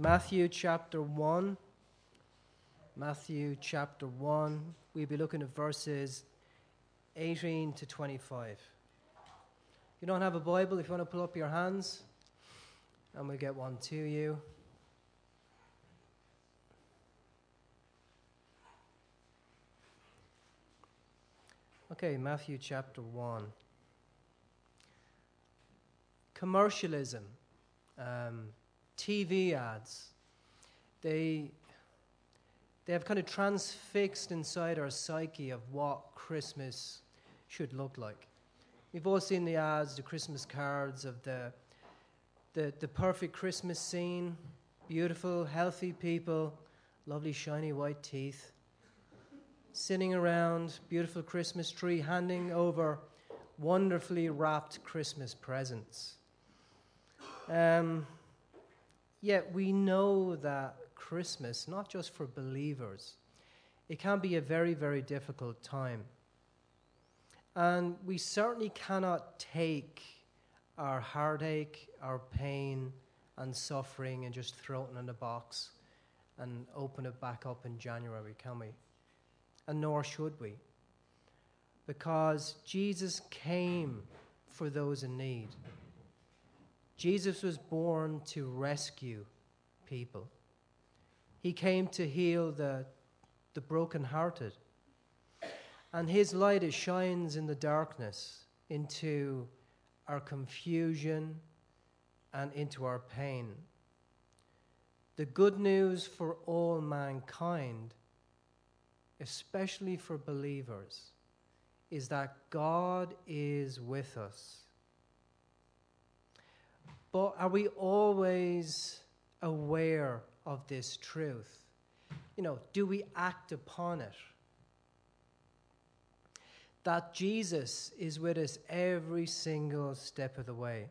Matthew chapter 1. Matthew chapter 1. We'll be looking at verses 18 to 25. If you don't have a Bible, if you want to pull up your hands, and we'll get one to you. Okay, Matthew chapter 1. Commercialism, um, TV ads, they, they have kind of transfixed inside our psyche of what Christmas should look like. We've all seen the ads, the Christmas cards of the, the, the perfect Christmas scene beautiful, healthy people, lovely, shiny white teeth, sitting around, beautiful Christmas tree, handing over wonderfully wrapped Christmas presents. Um, yet we know that Christmas, not just for believers, it can be a very, very difficult time. And we certainly cannot take our heartache, our pain, and suffering and just throw it in a box and open it back up in January, can we? And nor should we. Because Jesus came for those in need. Jesus was born to rescue people. He came to heal the, the brokenhearted. And his light it shines in the darkness into our confusion and into our pain. The good news for all mankind, especially for believers, is that God is with us. But are we always aware of this truth? You know, do we act upon it? that Jesus is with us every single step of the way.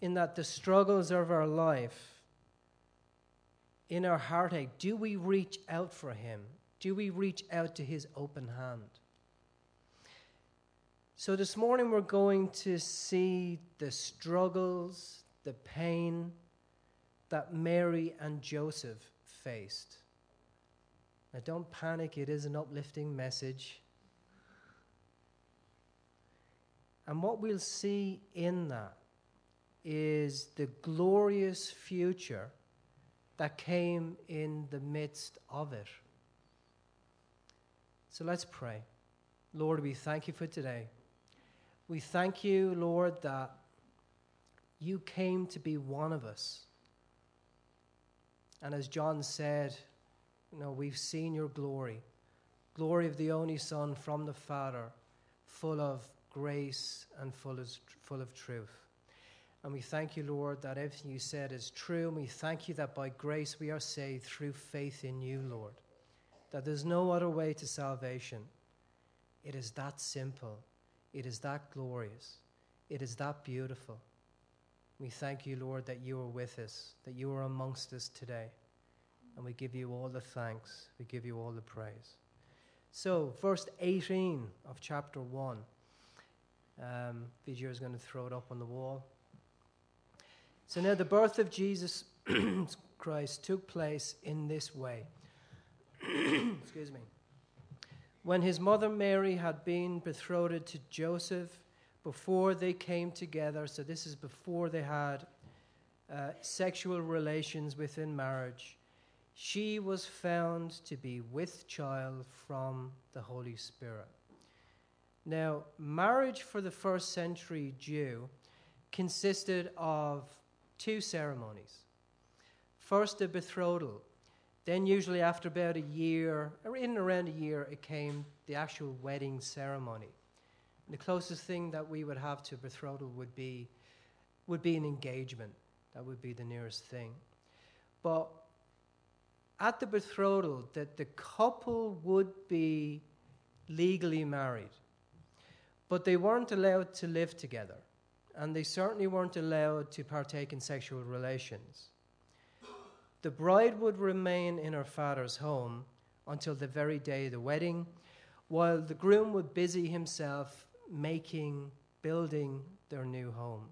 In that the struggles of our life, in our heartache, do we reach out for Him? Do we reach out to His open hand? So this morning we're going to see the struggles, the pain that Mary and Joseph faced. Now don't panic, it is an uplifting message. And what we'll see in that is the glorious future that came in the midst of it. So let's pray. Lord, we thank you for today. We thank you, Lord, that you came to be one of us. And as John said, you know, we've seen your glory, glory of the only Son from the Father, full of grace and full of, full of truth. And we thank you, Lord, that everything you said is true. And we thank you that by grace we are saved through faith in you, Lord. That there's no other way to salvation. It is that simple. It is that glorious. It is that beautiful. We thank you, Lord, that you are with us, that you are amongst us today. And we give you all the thanks. We give you all the praise. So, verse 18 of chapter 1. Um, Vijay is going to throw it up on the wall. So now the birth of Jesus Christ took place in this way. Excuse me. When his mother Mary had been betrothed to Joseph, before they came together, so this is before they had uh, sexual relations within marriage, she was found to be with child from the Holy Spirit. Now, marriage for the first century Jew consisted of two ceremonies. First, a betrothal. Then, usually after about a year, or in around a year, it came the actual wedding ceremony. And the closest thing that we would have to betrothal would be, would be an engagement. That would be the nearest thing. But at the betrothal, that the couple would be legally married. But they weren't allowed to live together, and they certainly weren't allowed to partake in sexual relations. The bride would remain in her father's home until the very day of the wedding, while the groom would busy himself making, building their new home,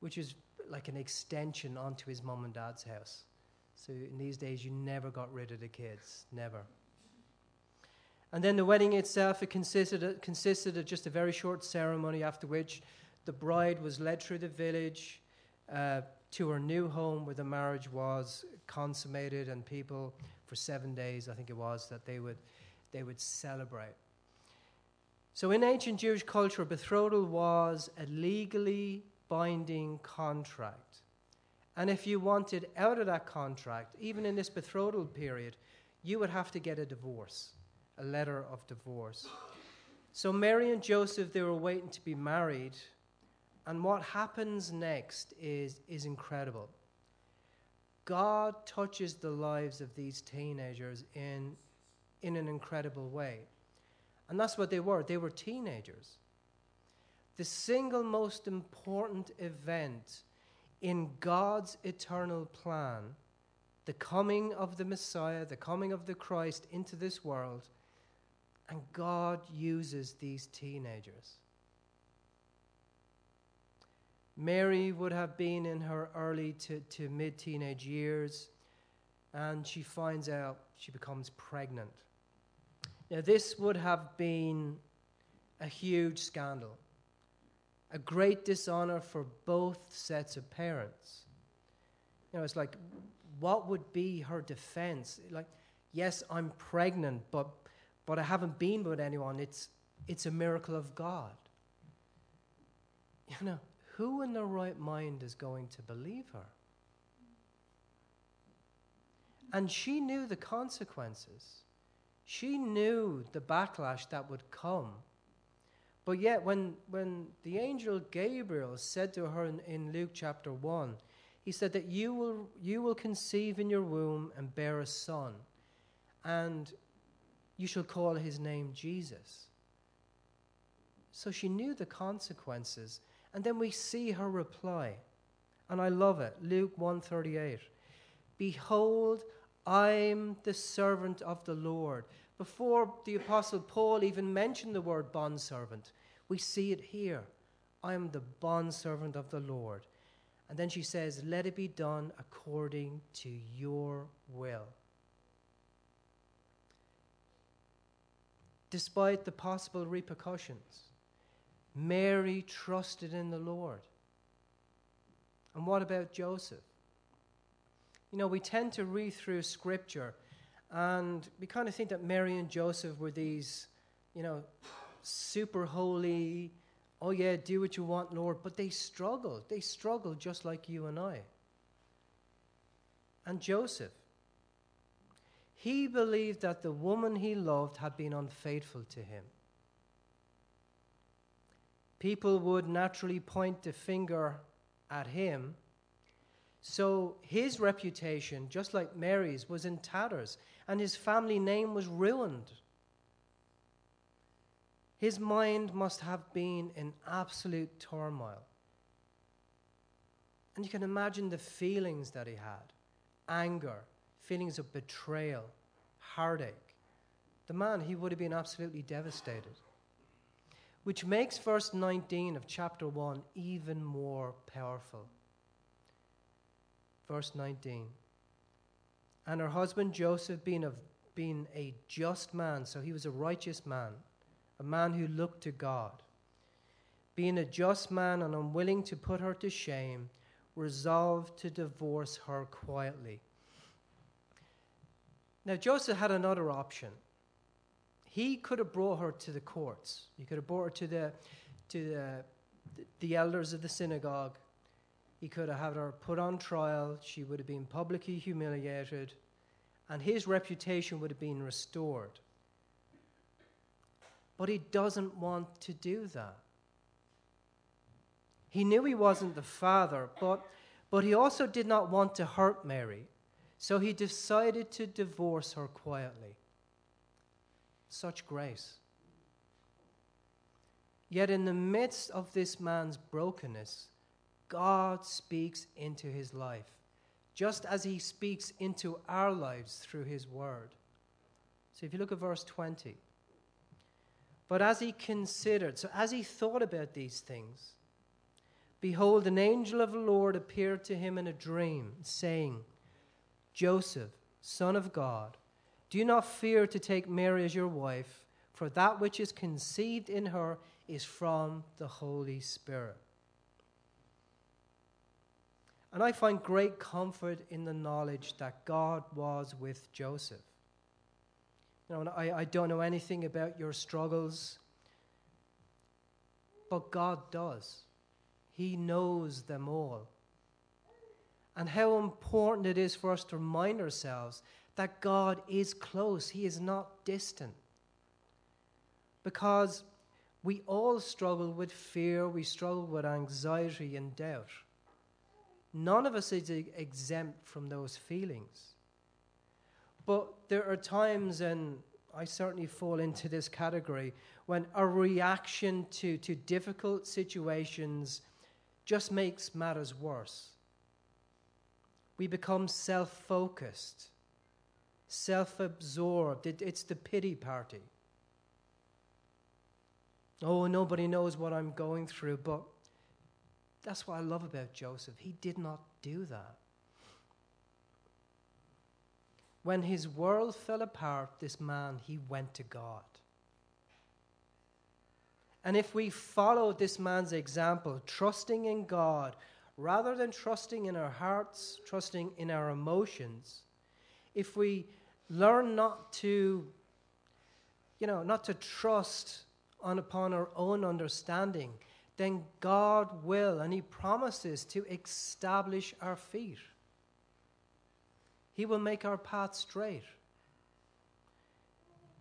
which is like an extension onto his mom and dad's house. So in these days, you never got rid of the kids, never. And then the wedding itself, it consisted of, consisted of just a very short ceremony, after which the bride was led through the village uh, to her new home where the marriage was consummated, and people, for seven days, I think it was, that they would, they would celebrate. So in ancient Jewish culture, betrothal was a legally binding contract. And if you wanted out of that contract, even in this betrothal period, you would have to get a divorce, a letter of divorce. So Mary and Joseph, they were waiting to be married. And what happens next is, is incredible. God touches the lives of these teenagers in, in an incredible way. And that's what they were. They were teenagers. The single most important event in God's eternal plan, the coming of the Messiah, the coming of the Christ into this world, and God uses these teenagers. Mary would have been in her early to, to mid teenage years, and she finds out she becomes pregnant. Now, this would have been a huge scandal a great dishonor for both sets of parents. You know, it's like, what would be her defense? Like, yes, I'm pregnant, but, but I haven't been with anyone. It's, it's a miracle of God. You know, who in their right mind is going to believe her? And she knew the consequences. She knew the backlash that would come but yet, when, when the angel Gabriel said to her in, in Luke chapter 1, he said that you will, you will conceive in your womb and bear a son, and you shall call his name Jesus. So she knew the consequences. And then we see her reply. And I love it. Luke 138. Behold, I'm the servant of the Lord. Before the Apostle Paul even mentioned the word bondservant, we see it here. I am the bondservant of the Lord. And then she says, Let it be done according to your will. Despite the possible repercussions, Mary trusted in the Lord. And what about Joseph? You know, we tend to read through Scripture and we kind of think that Mary and Joseph were these, you know, super holy, oh yeah, do what you want, Lord. But they struggled. They struggled just like you and I. And Joseph, he believed that the woman he loved had been unfaithful to him. People would naturally point the finger at him. So his reputation, just like Mary's, was in tatters and his family name was ruined. His mind must have been in absolute turmoil. And you can imagine the feelings that he had anger, feelings of betrayal, heartache. The man, he would have been absolutely devastated. Which makes verse 19 of chapter 1 even more powerful. Verse 19 and her husband Joseph being, of, being a just man, so he was a righteous man, a man who looked to God. Being a just man and unwilling to put her to shame, resolved to divorce her quietly. Now, Joseph had another option. He could have brought her to the courts. He could have brought her to the, to the, the elders of the synagogue he could have had her put on trial. She would have been publicly humiliated, and his reputation would have been restored. But he doesn't want to do that. He knew he wasn't the father, but, but he also did not want to hurt Mary, so he decided to divorce her quietly. Such grace. Yet, in the midst of this man's brokenness, God speaks into his life, just as he speaks into our lives through his word. So if you look at verse 20, but as he considered, so as he thought about these things, behold, an angel of the Lord appeared to him in a dream, saying, Joseph, son of God, do not fear to take Mary as your wife, for that which is conceived in her is from the Holy Spirit. And I find great comfort in the knowledge that God was with Joseph. You know, I, I don't know anything about your struggles, but God does. He knows them all. And how important it is for us to remind ourselves that God is close, He is not distant. Because we all struggle with fear, we struggle with anxiety and doubt. None of us is exempt from those feelings. But there are times, and I certainly fall into this category, when a reaction to, to difficult situations just makes matters worse. We become self focused, self absorbed. It, it's the pity party. Oh, nobody knows what I'm going through, but that's what I love about Joseph. He did not do that. When his world fell apart, this man, he went to God. And if we follow this man's example, trusting in God rather than trusting in our hearts, trusting in our emotions, if we learn not to, you know, not to trust on upon our own understanding, then God will, and He promises to establish our feet. He will make our path straight.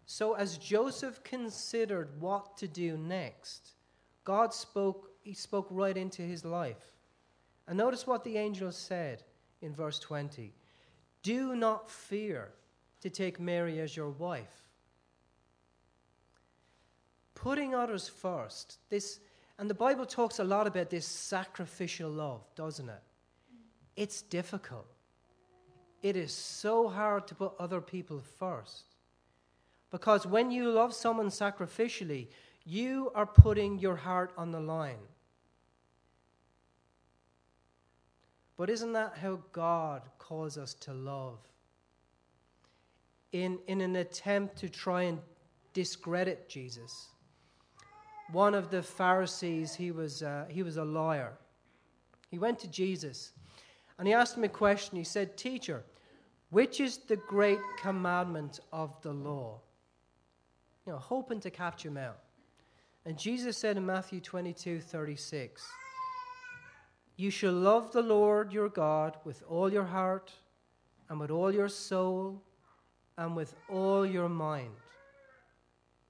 So, as Joseph considered what to do next, God spoke, He spoke right into his life. And notice what the angel said in verse 20 Do not fear to take Mary as your wife. Putting others first, this and the Bible talks a lot about this sacrificial love, doesn't it? It's difficult. It is so hard to put other people first. Because when you love someone sacrificially, you are putting your heart on the line. But isn't that how God calls us to love? In, in an attempt to try and discredit Jesus one of the Pharisees, he was, uh, he was a lawyer. He went to Jesus and he asked him a question. He said, Teacher, which is the great commandment of the law? You know, hoping to catch him out. And Jesus said in Matthew 22 36, You shall love the Lord your God with all your heart, and with all your soul, and with all your mind.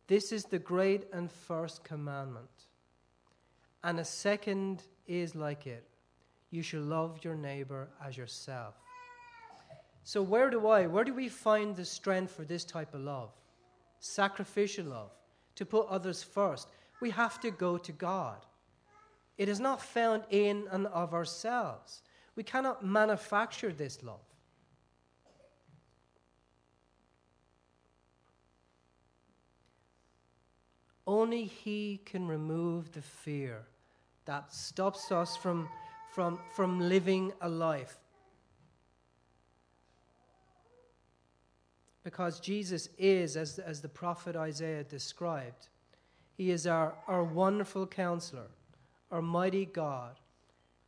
This is the great and first commandment. And a second is like it you shall love your neighbor as yourself. So, where do I, where do we find the strength for this type of love? Sacrificial love, to put others first. We have to go to God. It is not found in and of ourselves. We cannot manufacture this love. Only He can remove the fear that stops us from, from, from living a life. Because Jesus is, as, as the prophet Isaiah described, He is our, our wonderful counselor, our mighty God,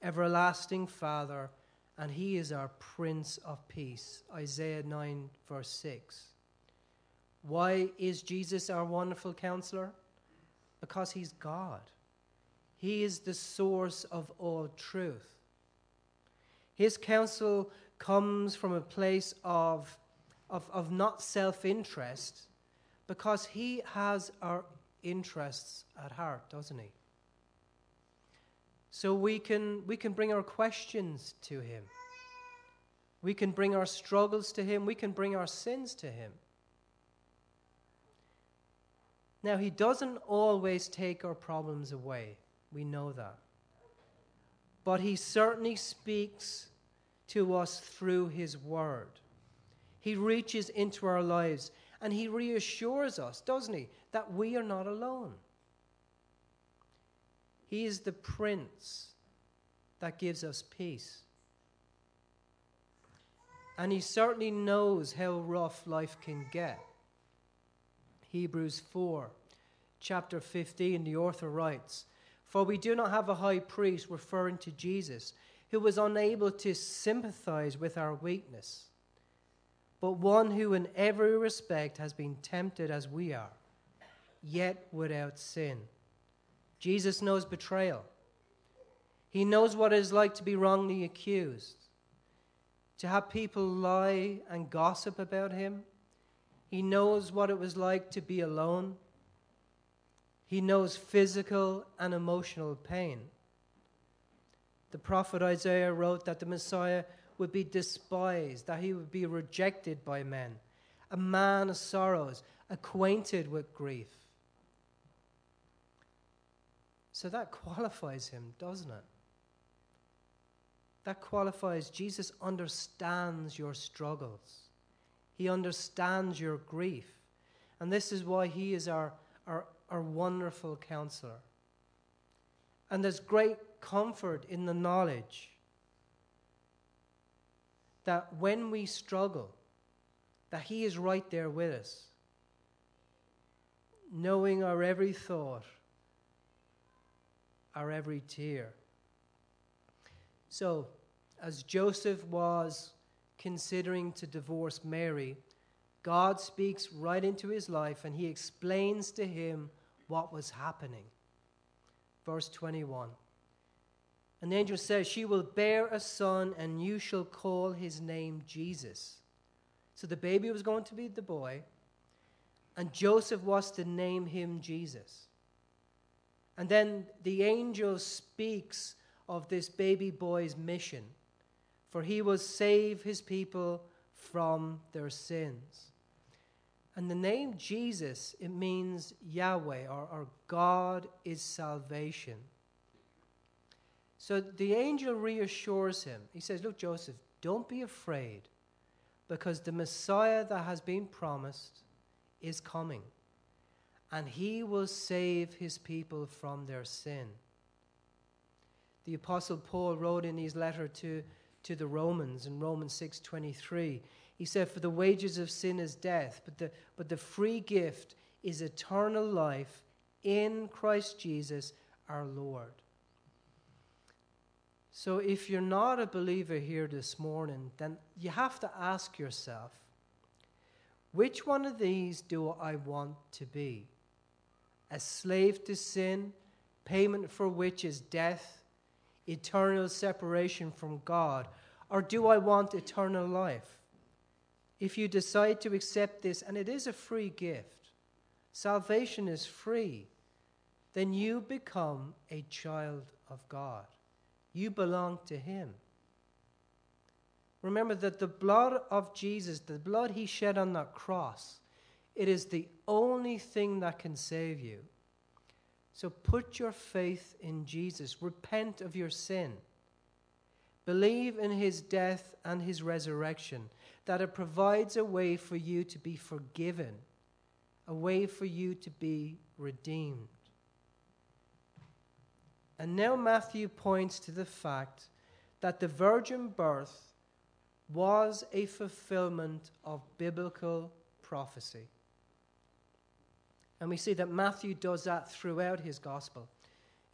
everlasting Father, and He is our Prince of Peace. Isaiah 9, verse 6. Why is Jesus our wonderful counselor? Because He's God. He is the source of all truth. His counsel comes from a place of, of, of not self interest because He has our interests at heart, doesn't He? So we can, we can bring our questions to Him. We can bring our struggles to Him. We can bring our sins to Him. Now, He doesn't always take our problems away. We know that. But He certainly speaks to us through His Word. He reaches into our lives and He reassures us, doesn't He, that we are not alone. He is the Prince that gives us peace. And he certainly knows how rough life can get. Hebrews 4, chapter 15, the author writes For we do not have a high priest, referring to Jesus, who was unable to sympathize with our weakness, but one who in every respect has been tempted as we are, yet without sin. Jesus knows betrayal. He knows what it is like to be wrongly accused, to have people lie and gossip about him. He knows what it was like to be alone. He knows physical and emotional pain. The prophet Isaiah wrote that the Messiah would be despised, that he would be rejected by men, a man of sorrows, acquainted with grief. So that qualifies him, doesn't it? That qualifies Jesus understands your struggles. He understands your grief. And this is why he is our, our, our wonderful counselor. And there's great comfort in the knowledge that when we struggle, that He is right there with us, knowing our every thought, our every tear. So, as Joseph was considering to divorce Mary, God speaks right into his life and he explains to him what was happening. Verse 21. And the angel says, She will bear a son, and you shall call his name Jesus. So the baby was going to be the boy, and Joseph was to name him Jesus. And then the angel speaks of this baby boy's mission, for he will save his people from their sins. And the name Jesus, it means Yahweh, or, or God is salvation. So the angel reassures him. He says, Look, Joseph, don't be afraid because the Messiah that has been promised is coming and he will save his people from their sin. The apostle Paul wrote in his letter to, to the Romans in Romans 6:23. He said for the wages of sin is death, but the but the free gift is eternal life in Christ Jesus our Lord. So if you're not a believer here this morning, then you have to ask yourself which one of these do I want to be? A slave to sin, payment for which is death, eternal separation from God, or do I want eternal life? If you decide to accept this, and it is a free gift, salvation is free, then you become a child of God. You belong to Him. Remember that the blood of Jesus, the blood He shed on that cross, it is the only thing that can save you. So put your faith in Jesus. Repent of your sin. Believe in His death and His resurrection, that it provides a way for you to be forgiven, a way for you to be redeemed. And now Matthew points to the fact that the virgin birth was a fulfillment of biblical prophecy. And we see that Matthew does that throughout his gospel.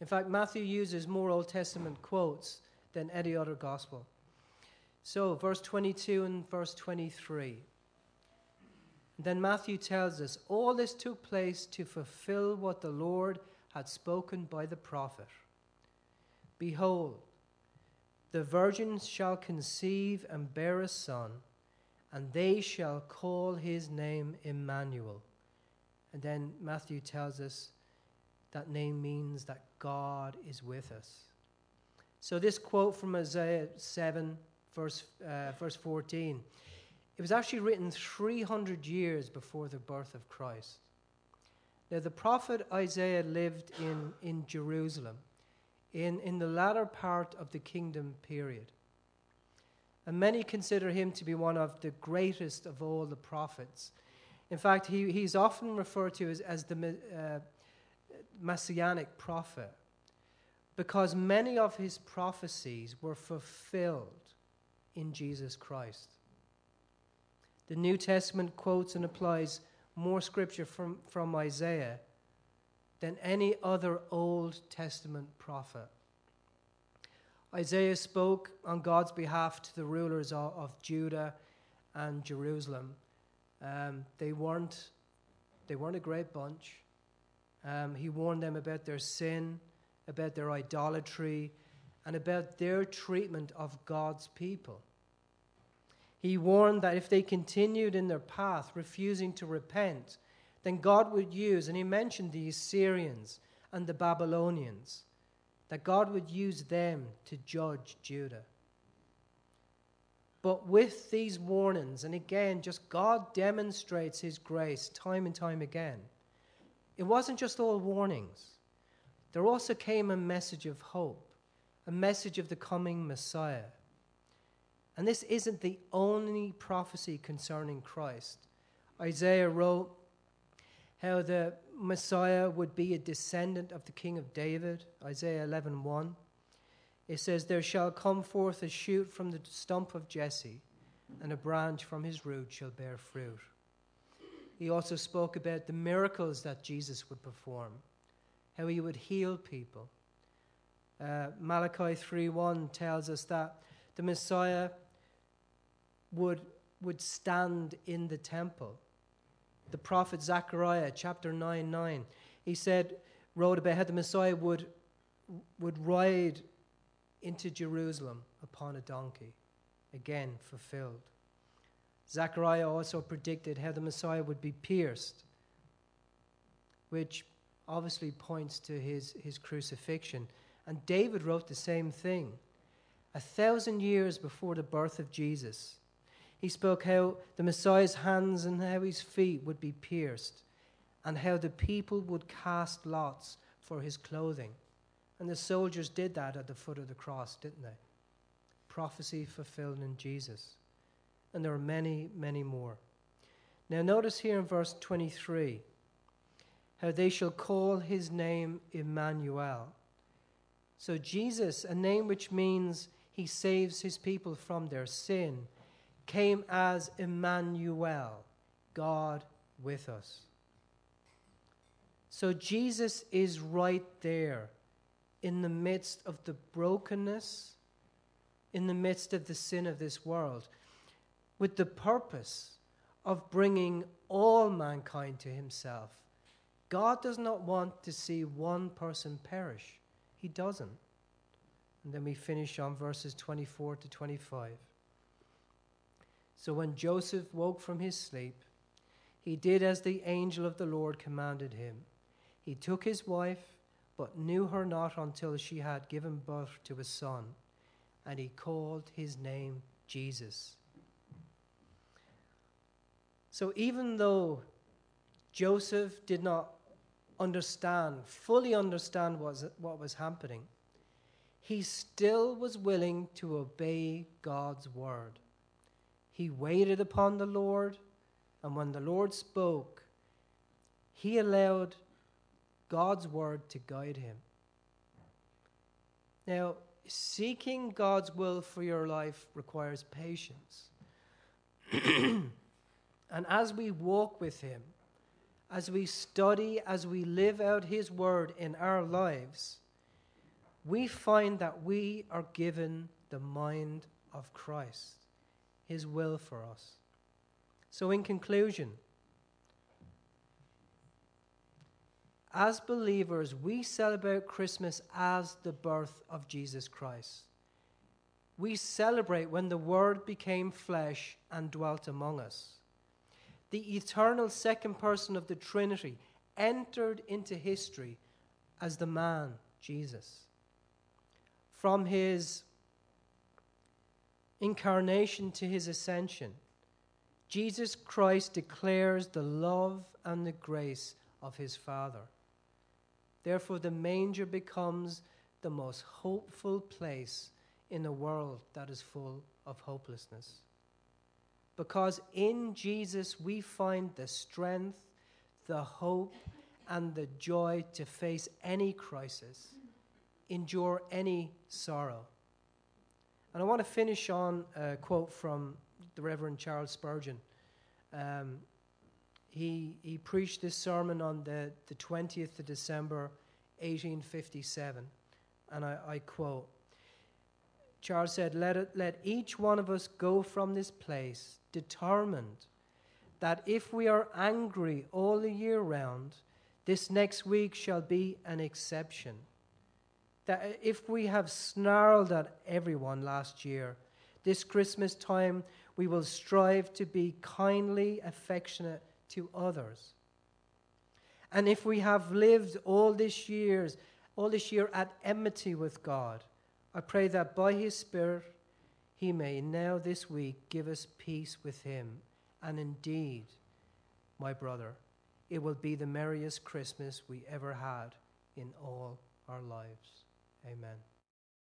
In fact, Matthew uses more Old Testament quotes than any other gospel. So, verse 22 and verse 23. Then Matthew tells us all this took place to fulfill what the Lord had spoken by the prophet. Behold, the virgin shall conceive and bear a son, and they shall call his name Emmanuel. And then Matthew tells us that name means that God is with us. So, this quote from Isaiah 7, verse, uh, verse 14, it was actually written 300 years before the birth of Christ. Now, the prophet Isaiah lived in, in Jerusalem in, in the latter part of the kingdom period. And many consider him to be one of the greatest of all the prophets. In fact, he, he's often referred to as, as the uh, messianic prophet. because many of his prophecies were fulfilled in Jesus Christ. The New Testament quotes and applies more scripture from, from Isaiah than any other Old Testament prophet. Isaiah spoke on God's behalf to the rulers of, of Judah and Jerusalem. Um, they, weren't, they weren't a great bunch. Um, he warned them about their sin, about their idolatry, and about their treatment of God's people. He warned that if they continued in their path, refusing to repent, then God would use, and he mentioned the Assyrians and the Babylonians, that God would use them to judge Judah. But with these warnings, and again, just God demonstrates his grace time and time again, it wasn't just all warnings. There also came a message of hope, a message of the coming Messiah. And this isn't the only prophecy concerning Christ. Isaiah wrote how the Messiah would be a descendant of the king of David, Isaiah 11:1. 1. It says there shall come forth a shoot from the stump of Jesse, and a branch from his root shall bear fruit. He also spoke about the miracles that Jesus would perform, how he would heal people. Uh, Malachi 3:1 tells us that the Messiah would, would stand in the temple. The prophet Zechariah, chapter 9 9, he said, wrote about how the Messiah would, would ride into Jerusalem upon a donkey. Again, fulfilled. Zechariah also predicted how the Messiah would be pierced, which obviously points to his, his crucifixion. And David wrote the same thing. A thousand years before the birth of Jesus, he spoke how the Messiah's hands and how his feet would be pierced, and how the people would cast lots for his clothing. And the soldiers did that at the foot of the cross, didn't they? Prophecy fulfilled in Jesus. And there are many, many more. Now, notice here in verse 23 how they shall call his name Emmanuel. So, Jesus, a name which means he saves his people from their sin, came as Emmanuel, God with us. So Jesus is right there in the midst of the brokenness, in the midst of the sin of this world, with the purpose of bringing all mankind to himself. God does not want to see one person perish. He doesn't. And then we finish on verses 24 to 25. So when Joseph woke from his sleep, he did as the angel of the Lord commanded him. He took his wife, but knew her not until she had given birth to a son, and he called his name Jesus. So even though Joseph did not understand, fully understand what was, what was happening, he still was willing to obey God's word. He waited upon the Lord, and when the Lord spoke, he allowed God's word to guide him. Now, seeking God's will for your life requires patience. and as we walk with Him, as we study, as we live out His word in our lives, we find that we are given the mind of Christ. His will for us. So, in conclusion, as believers, we celebrate Christmas as the birth of Jesus Christ. We celebrate when the Word became flesh and dwelt among us. The eternal second person of the Trinity entered into history as the man, Jesus. From his incarnation to his ascension, Jesus Christ declares the love and the grace of his Father. Therefore, the manger becomes the most hopeful place in a world that is full of hopelessness. Because in Jesus we find the strength, the hope, and the joy to face any crisis, endure any sorrow. And I want to finish on a quote from the Reverend Charles Spurgeon. Um, he, he preached this sermon on the, the 20th of December, 1857. And I, I quote Charles said, let, it, let each one of us go from this place determined that if we are angry all the year round, this next week shall be an exception. That uh, if we have snarled at everyone last year, this Christmas time we will strive to be kindly affectionate to others. And if we have lived all this years, all this year at enmity with God, I pray that by his spirit he may now this week give us peace with him. And indeed, my brother, it will be the merriest Christmas we ever had in all our lives. Amen.